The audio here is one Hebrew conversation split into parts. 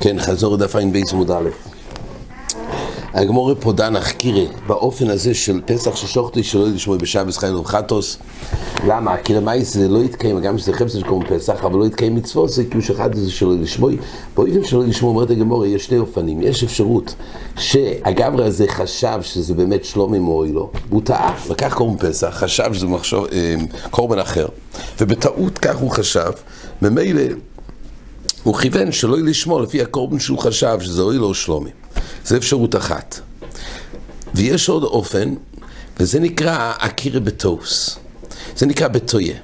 כן, חזור דף בייס עמוד א'. הגמורי פה דן החקירה באופן הזה של פסח ששוחטי שלא לשמוע בשבס חיים ובחטוס למה? כי למעשה זה לא יתקיים, גם שזה חפש שקוראים פסח, אבל לא יתקיים מצוות, זה כאילו שאחד זה שלא לשמוע באופן שלא לשמוע, אומרת הגמורי, יש שני אופנים, יש אפשרות שהגברה הזה חשב שזה באמת שלומי מועי לו, והוא טעה, לקח קוראים פסח, חשב שזה מחשוב, אה, קורבן אחר, ובטעות כך הוא חשב, ממילא הוא כיוון שלא לשמור לפי הקורבן שהוא חשב שזה אוי לו שלומי. זה אפשרות אחת. ויש עוד אופן, וזה נקרא אקירה בטוס. זה נקרא בטויה.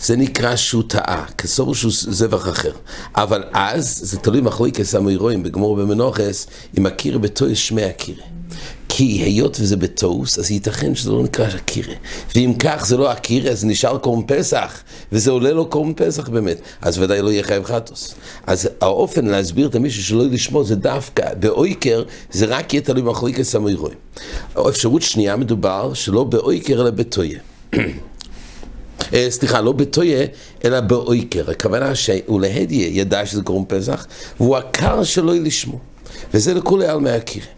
זה נקרא שהוא טעה, כסור שהוא זבח אחר. אבל אז, זה תלוי מחלוי כסמוירואים בגמור במנוחס, אם אקירה בטויה שמי אקירה. כי היות וזה בטוס, אז ייתכן שזה לא נקרא אקירה. ואם כך זה לא אקירה, אז נשאר קורם פסח, וזה עולה לו קורם פסח באמת, אז ודאי לא יהיה חייב חטוס. אז האופן להסביר את המישהו שלא לשמור זה דווקא, באויקר זה רק יהיה תלוי מחליקת סמוירוי. אפשרות שנייה מדובר שלא באויקר אלא בטויה. סליחה, לא בטויה, אלא באויקר. הכוונה שהוא להדיה ידע שזה קורם פסח, והוא עקר שלא לשמו. וזה לכולי על מהקירה.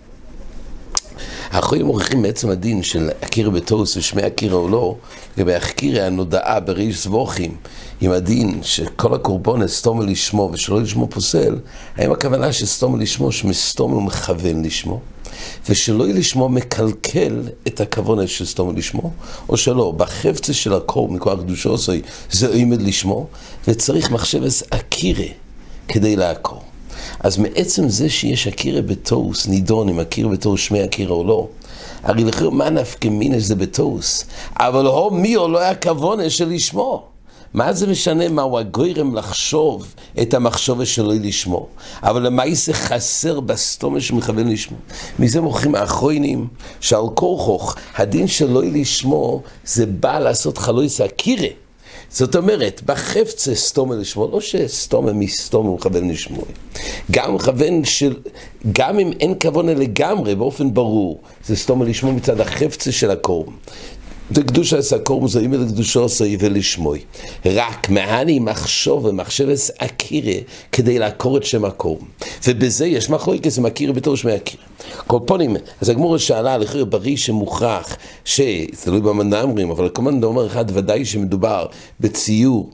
החולים מוכיחים מעצם הדין של אקירה בטוס ושמי אקירה או לא, לגבי אקירה הנודעה בריש סבוכים, עם הדין שכל הקורבן סתום לשמו ושלא לשמו פוסל, האם הכוונה שסתום לשמו שמסתום ומכוון לשמו? ושלא יהיה לשמו מקלקל את הכוונה של סתום לשמו, או שלא, בחפצה של הקור מכוח קדושו זה עימד לשמו, וצריך מחשבס אקירה כדי לעקור. אז מעצם זה שיש אקירה בתוס, נידון אם אקירה בתוס שמי אקירה או לא, הרי לכאורה מה נפקא מינא שזה בתוס, אבל הו מי או לא היה כוונה לשמו. מה זה משנה מהו הגוירם לחשוב את המחשבה שלו לשמו? אבל למעשה חסר בסתומה שמכוון לשמו. מזה מוכרים האחרונים שעל כורחוך, הדין שלו לשמו זה בא לעשות חלויס אקירה. זאת אומרת, בחפצה סתומה לשמו, לא שסתומה מסתומה מכוון לשמו. גם מכוון של, גם אם אין כוונה לגמרי, באופן ברור, זה סתומה לשמו מצד החפצה של הקורם. וקדושה עשה קורם זוהים לקדושו עשוי ולשמוי. רק מעני מחשוב ומחשבס אקירה כדי לעקור את שם הקורם. ובזה יש מחלוקת, זה מכירה בתור שמי אקירה. כל פונים, אז הגמורה שאלה על אחר בריא שמוכרח, שתלוי במנמרים, אבל כמובן אומר אחד ודאי שמדובר בציור.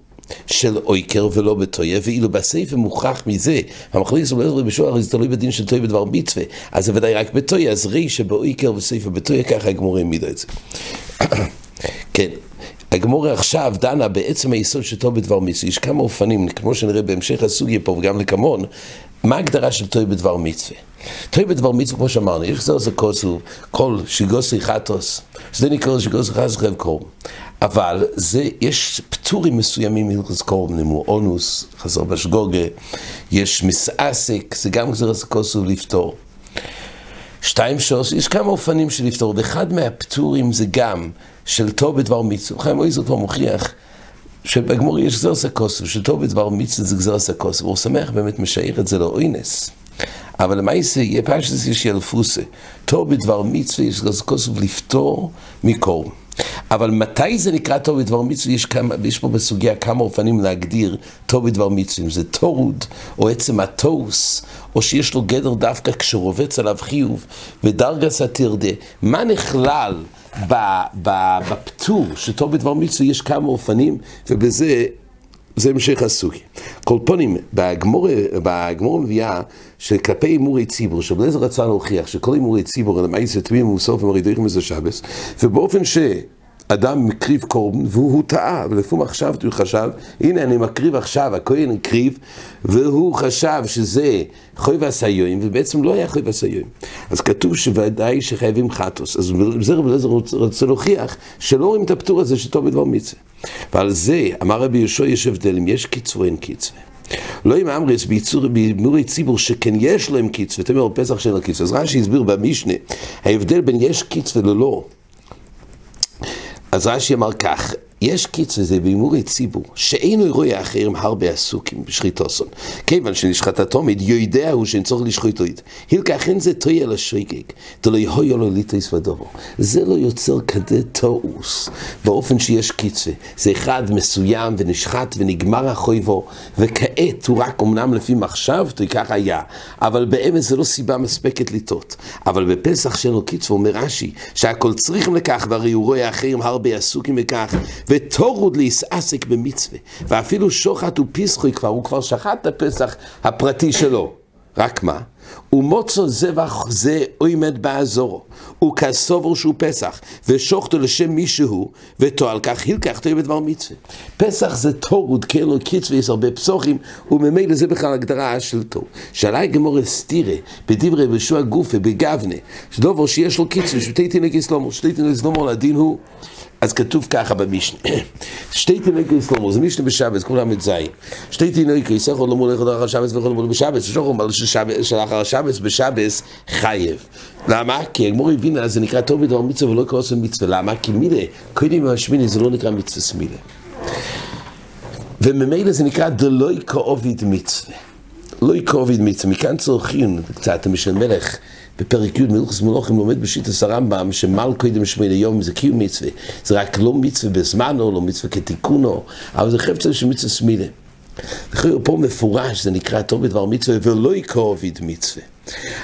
של אויקר ולא בטויה, ואילו בסייפה מוכרח מזה, המחליס הוא לא בשוע, הרי זה תלוי בדין של טויה בדבר מצווה, אז זה ודאי רק בטויה, אז ראי שבאויקר וסייפה בטויה, ככה הגמורה העמידה את זה. כן. הגמורה עכשיו דנה בעצם היסוד של טוב בדבר מצווה, יש כמה אופנים, כמו שנראה בהמשך הסוגיה פה וגם לקמון, מה ההגדרה של טוב בדבר מצווה? טוב בדבר מצווה, כמו שאמרנו, יש זה עושה כוסו, כל שיגוסי חטוס, זה נקרא שיגוסי חטוס חייב קורם. אבל זה, יש פטורים מסוימים מלכוס קורם, נמו אונוס, חזר בשגוגה, יש מסעסק, זה גם גזר כוסו לפתור. שתיים שוס, יש כמה אופנים של לפתור, ואחד מהפטורים זה גם של טוב בדבר מצווה. חיים אויזו כבר מוכיח שבגמור יש גזר סקוסו, שטוב בדבר מצווה זה גזר סקוסו, והוא שמח באמת משעיר את זה לאוינס. אבל למעשה יהיה פשטס יש ילפוסה. טוב בדבר מצווה יש גזר סקוסו לפתור מקור. אבל מתי זה נקרא טוב בדבר מצווה? יש, יש פה בסוגיה כמה אופנים להגדיר טוב בדבר מצווה. אם זה טורוד, או עצם הטוס, או שיש לו גדר דווקא כשרובץ עליו חיוב, ודרגס התרדה. מה נכלל בפטור שטוב בדבר מצווה? יש כמה אופנים, ובזה... זה המשך הסוגי. כל פונים, בגמור מביאה שכלפי הימורי ציבור, שבלעזר רצה להוכיח שכל הימורי ציבור, למעשה תמים ומוסוף ומרידויך מזה שבס, ובאופן ש... אדם מקריב קורבן והוא טעה, ולפי מחשבת הוא חשב, הנה אני מקריב עכשיו, הכהן הקריב, והוא חשב שזה חוי ועשיון, ובעצם לא היה חוי ועשיון. אז כתוב שוודאי שחייבים חטוס. אז בזה רב אליעזר רוצה להוכיח שלא רואים את הפטור הזה שטוב בדבר מצווה. ועל זה אמר רבי יהושע יש הבדל אם יש קיצור אין קיצור. לא עם אמריס בימורי ציבור שכן יש להם קיצור, ואתם אומרים פסח שאין לו קיצור. אז רש"י הסביר במשנה, ההבדל בין יש קיצור וללא. אז רש"י אמר כך, יש קיצר זה בהימורי ציבור, שאינו רואה אחרים הרבה עסוקים בשחיתוסון. כיוון שנשחט התומד, יודע הוא שאין צורך לשחוט עוד. אכן זה תויה לשריגג, דלא יהיו לו ליטויס ודובו. זה לא יוצר כדי תאוס, באופן שיש קיצה. זה אחד מסוים ונשחט ונגמר החויבו, וכעת הוא רק אמנם לפי מחשבתו, כך היה, אבל באמת זה לא סיבה מספקת לטעות. אבל בפסח שלו קיצו אומר רש"י, שהכל צריכים לכך, והרי הוא רואה אחרים הרבה עסוקים בכך. ותורוד להסעסק במצווה, ואפילו שוחט ופיסחוי כבר, הוא כבר שחט את הפסח הפרטי שלו. רק מה? ומוצו זבח זה עומד באזורו, וכסובר שהוא פסח, ושוחטו לשם מישהו, ותו על כך הילקח תהיה בדבר מצווה. פסח זה תורוד, כאילו קיצווה, יש הרבה פסוחים, וממילא זה בכלל הגדרה של תור. שאלה גמור אסתירה, בדברי בשוע גופה, בגבנה, שדובר שיש לו קיצווה, שתי תינק אסלומו, שתי תינק אסלומו לדין הוא אז כתוב ככה במשנה, שתי תינוקי סלומו, זה משנה בשבס, כולם זין. שתי תינוקי, סכו לא מולך אחר השבס ויכול למול בשבס, שוכו מול של אחר השבס בשבס חייב. למה? כי הגמור הבינה, זה נקרא טוב בדבר מצווה ולא קורא מצווה. למה? כי מילה, קודם השמיני זה לא נקרא מצווה סמילה. וממילא זה נקרא דלוי כאוביד מצווה. לא כאוביד מצווה. מכאן צורכים קצת, משל מלך. בפרק י' מלכוס מלוכים לומד בשיטת הרמב"ם שמל קודם שמונה יום זה קיום מצווה. זה רק לא מצווה בזמנו, לא מצווה כתיקונו אבל זה חפצה של מצווה סמילה. פה מפורש זה נקרא טוב בדבר מצווה ולא יקרוביד מצווה.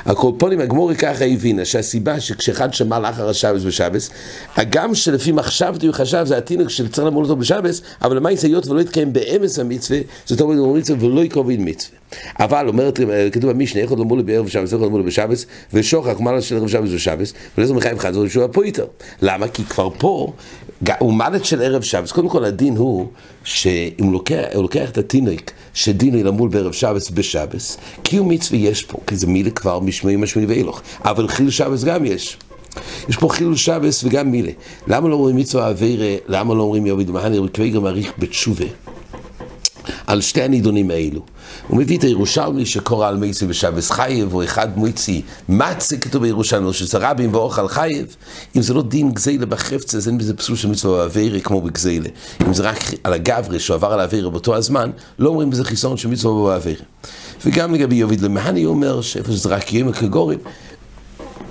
הקורפונים, הגמורי ככה הבינה שהסיבה שכשאחד שמע לאחר השבס בשבס, הגם שלפי מחשבתי הוא חשב זה התינוק שצריך למול אותו בשבס, אבל למה יצא היות ולא יתקיים באמס המצווה, זאת אומרת הוא מצווה ולא יקרובין מצווה. אבל אומרת, כתוב במשנה, איך עוד למול בערב שבס, איך עוד למול בשבס, ושוכח מעלה של ערב שבס בשבס, ולזה מחייב אחד, זה פה איתו. למה? כי כבר פה, הוא מעלת של ערב שבס, קודם כל הדין הוא, שאם הוא לוקח, הוא לוקח את התינוק, שדינו למול בערב שבס בשבס, קיום מצווה יש פה, כי זה מילה כבר משמעי משמעי ואילוך, אבל חיל שבס גם יש. יש פה חילול שבס וגם מילה. למה לא אומרים מצווה אבירה, למה לא אומרים יוביד מהני, וכבגר מעריך בתשובה. על שתי הנידונים האלו. הוא מביא את הירושלמי שקורא על מייסי בשבס חייב, או אחד מויצי מצה כתוב בירושלמי, שזה רבים ואוכל חייב. אם זה לא דין גזילה בחפצה, אז אין בזה פסול של מצווה אבירה כמו בגזילה. אם זה רק על הגברי שעבר על האבירה באותו הזמן, לא אומרים בזה חיסון של מצווה באבירה. וגם לגבי יוביד למהני אומר שאיפה שזה רק יום הקגורים,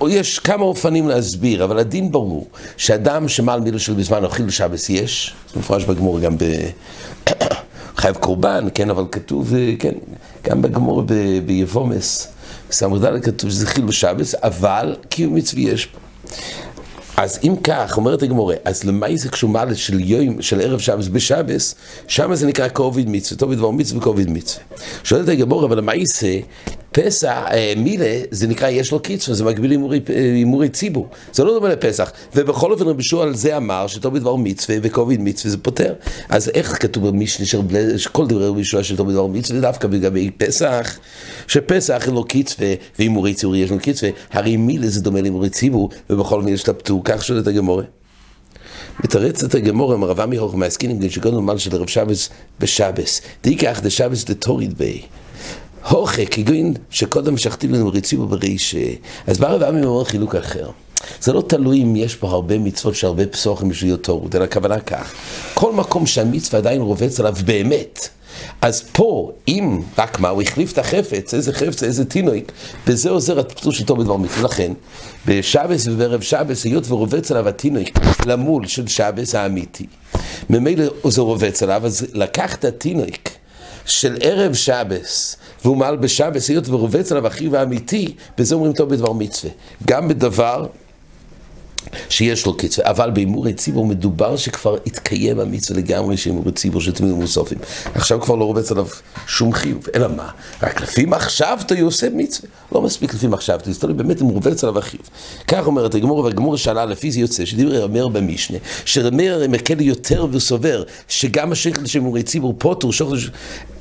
או יש כמה אופנים להסביר, אבל הדין ברור, שאדם שמעל מילה של בזמן אוכל שבס יש, זה מפורש בגמור גם ב... חייב קורבן, כן, אבל כתוב, כן, גם בגמור ביבומס, בסמ"ד כתוב שזה חיל בשבס, אבל קיום מצווי יש פה. אז אם כך, אומרת הגמורה, אז למה זה כשהוא מעלה של יום, של ערב שבס בשבס, שם זה נקרא קוביד מצווה, טוב דבר מצווה וקוביד מצווה. שואלת הגמורה, אבל למה זה פסח, אה, מילה, זה נקרא יש לו קיצור, זה מקביל הימורי ציבור. זה לא דומה לפסח. ובכל אופן רבי שועל זה אמר שטוב בדבר מצווה וקוביד מצווה זה פותר. אז איך כתוב במשנה שכל דברי רבי שועל שטוב בדבר מצווה דווקא לגבי פסח, שפסח אין לו קיצווה והימורי ציבור יש לו קיצווה, הרי מילה זה דומה להימורי ציבור, ובכל אופן יש לה פטור, כך שואלת הגמורה. מתרצת הגמורה מרבה מהוך מהסקינים, שגודל מעל של רב שבס בשבס. דיקח דשבס דתוריד בי. הוכה, כגון שקודם שחטים לנו ריציבו בריש, אז בא רב עמי אומר חילוק אחר. זה לא תלוי אם יש פה הרבה מצוות שהרבה פסוחים בשביל להיות תורות, אלא הכוונה כך. כל מקום שהמצווה עדיין רובץ עליו באמת, אז פה, אם, רק מה, הוא החליף את החפץ, איזה חפץ, איזה תינוק, בזה עוזר הפטור של תור בדבר מצווה. לכן, בשבס ובערב שבס, היות ורובץ עליו התינוק למול של שבס האמיתי, ממילא זה רובץ עליו, אז לקח את התינוק של ערב שבס, והוא מעל בשבס, היות ורובץ עליו אחיו האמיתי, בזה אומרים טוב בדבר מצווה. גם בדבר שיש לו קצר, אבל בהימורי ציבור מדובר שכבר התקיים המצווה לגמרי של הימורי ציבור של תמיד מוסופים. עכשיו כבר לא רובץ עליו שום חיוב, אלא מה? רק לפי מחשבתו עושה מצווה. לא מספיק לפי מחשבתו, זה תלוי באמת אם רובץ עליו החיוב. כך אומרת הגמור, והגמור שאלה לפי זה יוצא, שדיבר רמר במשנה, שרמר מקל יותר וסובר, שגם השכל של הימורי ציבור פוטור, שוחד,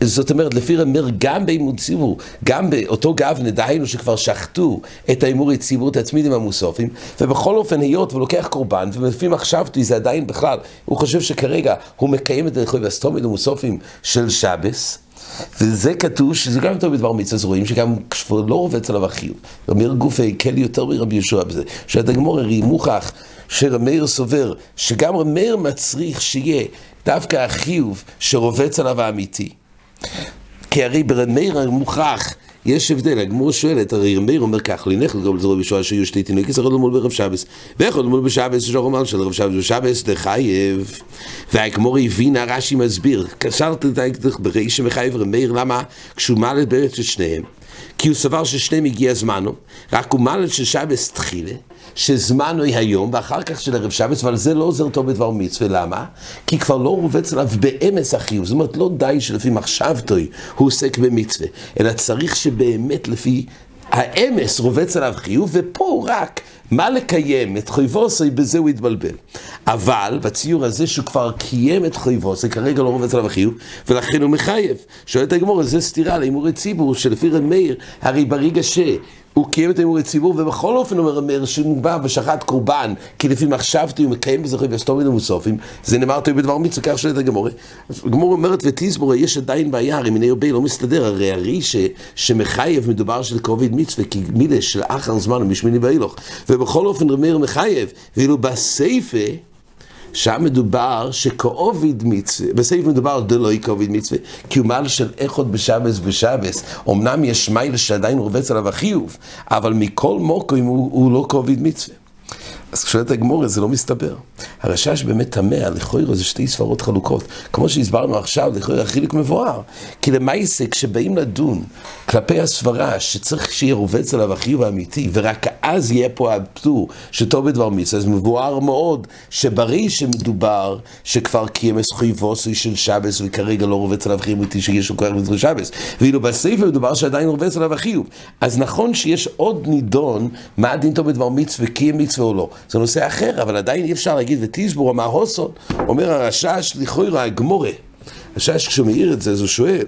זאת אומרת, לפי רמר גם בהימורי ציבור, גם באותו גבנה, דהיינו שכבר שחטו את ההימורי ציבור, את הצמידים המוסופים, ובכל אופן, היות ולוקח קורבן, ולפי מחשבתי זה עדיין בכלל, הוא חושב שכרגע הוא מקיים את דרכו והסתומים המוסופים של שבס, וזה כתוב שזה גם טוב בדבר מצווה, אז רואים שגם כשכבר לא רובץ עליו החיוב. אומר גוף הקל יותר מרבי יהושע בזה, שהדגמור הרי מוכח שרמיר סובר שגם רמיר מצריך שיהיה דווקא החיוב שרובץ עליו האמיתי. כי הרי ברמיר מוכרח יש הבדל, הגמור שואלת, הרי מאיר אומר כך, לנך לגרום לזרוע בישועה שיהיו שתי תינוק, יצטרך ללמוד ברב שבס. ואיך ללמוד בשבס, יש רומן של רב שבס, בשבס לחייב. והגמור הבינה, רש"י מסביר, קשרת את האקדח בריש שמחייב רמיר, למה? כשהוא מעלה בארץ את שניהם. כי הוא סבר ששניהם הגיע זמנו, רק הוא מעלה של שבס תחילה. שזמנו היא היום, ואחר כך של ערב שבץ, אבל זה לא עוזר טוב בדבר מצווה, למה? כי כבר לא רובץ עליו באמס החיוב, זאת אומרת לא די שלפי מחשבתוי הוא עוסק במצווה, אלא צריך שבאמת לפי האמס רובץ עליו חיוב, ופה רק מה לקיים את חויבוסי, בזה הוא התבלבל. אבל בציור הזה שהוא כבר קיים את חויבוסי, כרגע לא רובץ עליו חיוב, ולכן הוא מחייב. שואלת הגמור, זה סתירה להימורי ציבור, שלפי רב מאיר, הרי ברגע ש... הוא קיים את אמורי ציבור, ובכל אופן אומר המר שהוא בא ושחט קורבן, כי לפי מחשבתי הוא מקיים חייב וסתומים ומוסופים, זה נאמר תהיה בדבר מצווה, כך שואלת הגמורה. הגמורה אומרת ותזמורה, יש עדיין בעיה, הרי מיני הרבה לא מסתדר, הרי הרי ש, שמחייב מדובר של קרוביד מצווה, כי מילה של אחר זמן ומשמיני ואילוך, ובכל אופן רמר מחייב, ואילו בסייפה שם מדובר שכאוביד מצווה, בסעיף מדובר דלוי כאוביד מצווה, קיומל של איכות בשבס בשבס, אמנם יש מיילה שעדיין רובץ עליו החיוב, אבל מכל מוקרים הוא, הוא לא כאוביד מצווה. אז כששואלת הגמורה זה לא מסתבר. הרשש באמת תמה, לכאורה זה שתי ספרות חלוקות. כמו שהסברנו עכשיו, לכאורה החילוק מבואר. כי למעשה, כשבאים לדון כלפי הסברה שצריך שיהיה רובץ עליו החיוב האמיתי, ורק אז יהיה פה הפטור שטוב בדבר מצווה, אז מבואר מאוד שבריא שמדובר שכבר קיים חייבוסי של שבס, וכרגע לא רובץ עליו חיוב אמיתי שיש לו כוח בדבר שבס. ואילו בסעיף מדובר שעדיין רובץ עליו החיוב. אז נכון שיש עוד נידון, מה הדין טוב בדבר מצווה, קיים מצווה או לא. זה נושא אחר, אבל עדיין אי אפשר להגיד ותשבור אמר הוסון, אומר הרשש לכאורה הגמורה. הרשש כשהוא מעיר את זה, אז הוא שואל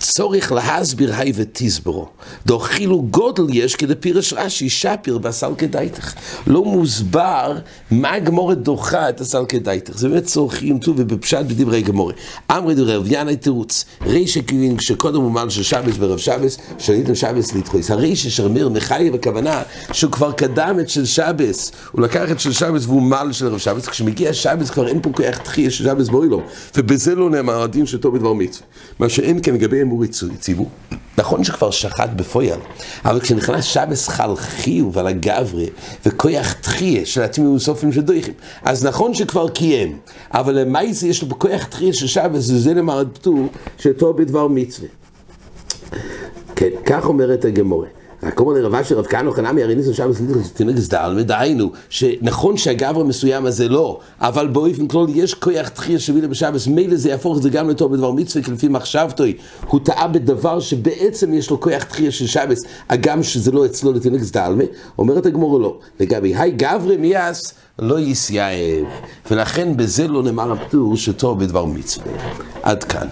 צורך להסביר היי ותסברו. דוחילו גודל יש כדי פירש רש"י, שפיר בסל כדאיתך. לא מוסבר מה גמורת דוחה את הסל כדאיתך. זה באמת צורכים טוב ובפשט בדברי גמורת. אמרי דברי רב ינאי תירוץ. רישא כאילו כשקודם הוא מעל של שבס ברב שבס, שליתם שבס להתחויס. הרישא שרמיר מחייב הכוונה שהוא כבר קדם את של שבס. הוא לקח את של שבס והוא מעל של רב שבס. כשמגיע שבס כבר אין פה כוח תחייה של שבס באוילום. ובזה לא נאמר הדין שטוב בדבר מצווה. מה שאין כן לגבי אמור ציוו. נכון שכבר שחט בפויאל, אבל כשנכנס שבס חל חיוב על הגברי וכויח תחיה של התמימות סופים של דויכים, אז נכון שכבר קיים, אבל למעשה יש לו בכויח תחיה של שבס, וזה למעט פטור שטוב בדבר מצווה. כן, כך אומרת הגמורה. אומר לרבה של רב כהנא חנמי הרי ניסו שם תינוק סדל, דהיינו, שנכון שהגבר המסוים הזה לא, אבל באופן כלול יש כוח תחייה שבילה בשבס, מילא זה יהפוך את זה גם לטוב בדבר מצווה, כי לפי מחשבתוי, הוא טעה בדבר שבעצם יש לו כוח תחייה של שבס, הגם שזה לא אצלו לתינוק סדל, אומרת הגמור לא. לגבי היי גברי מיאס, לא יסייב, ולכן בזה לא נאמר הפטור שטוב בדבר מצווה. עד כאן.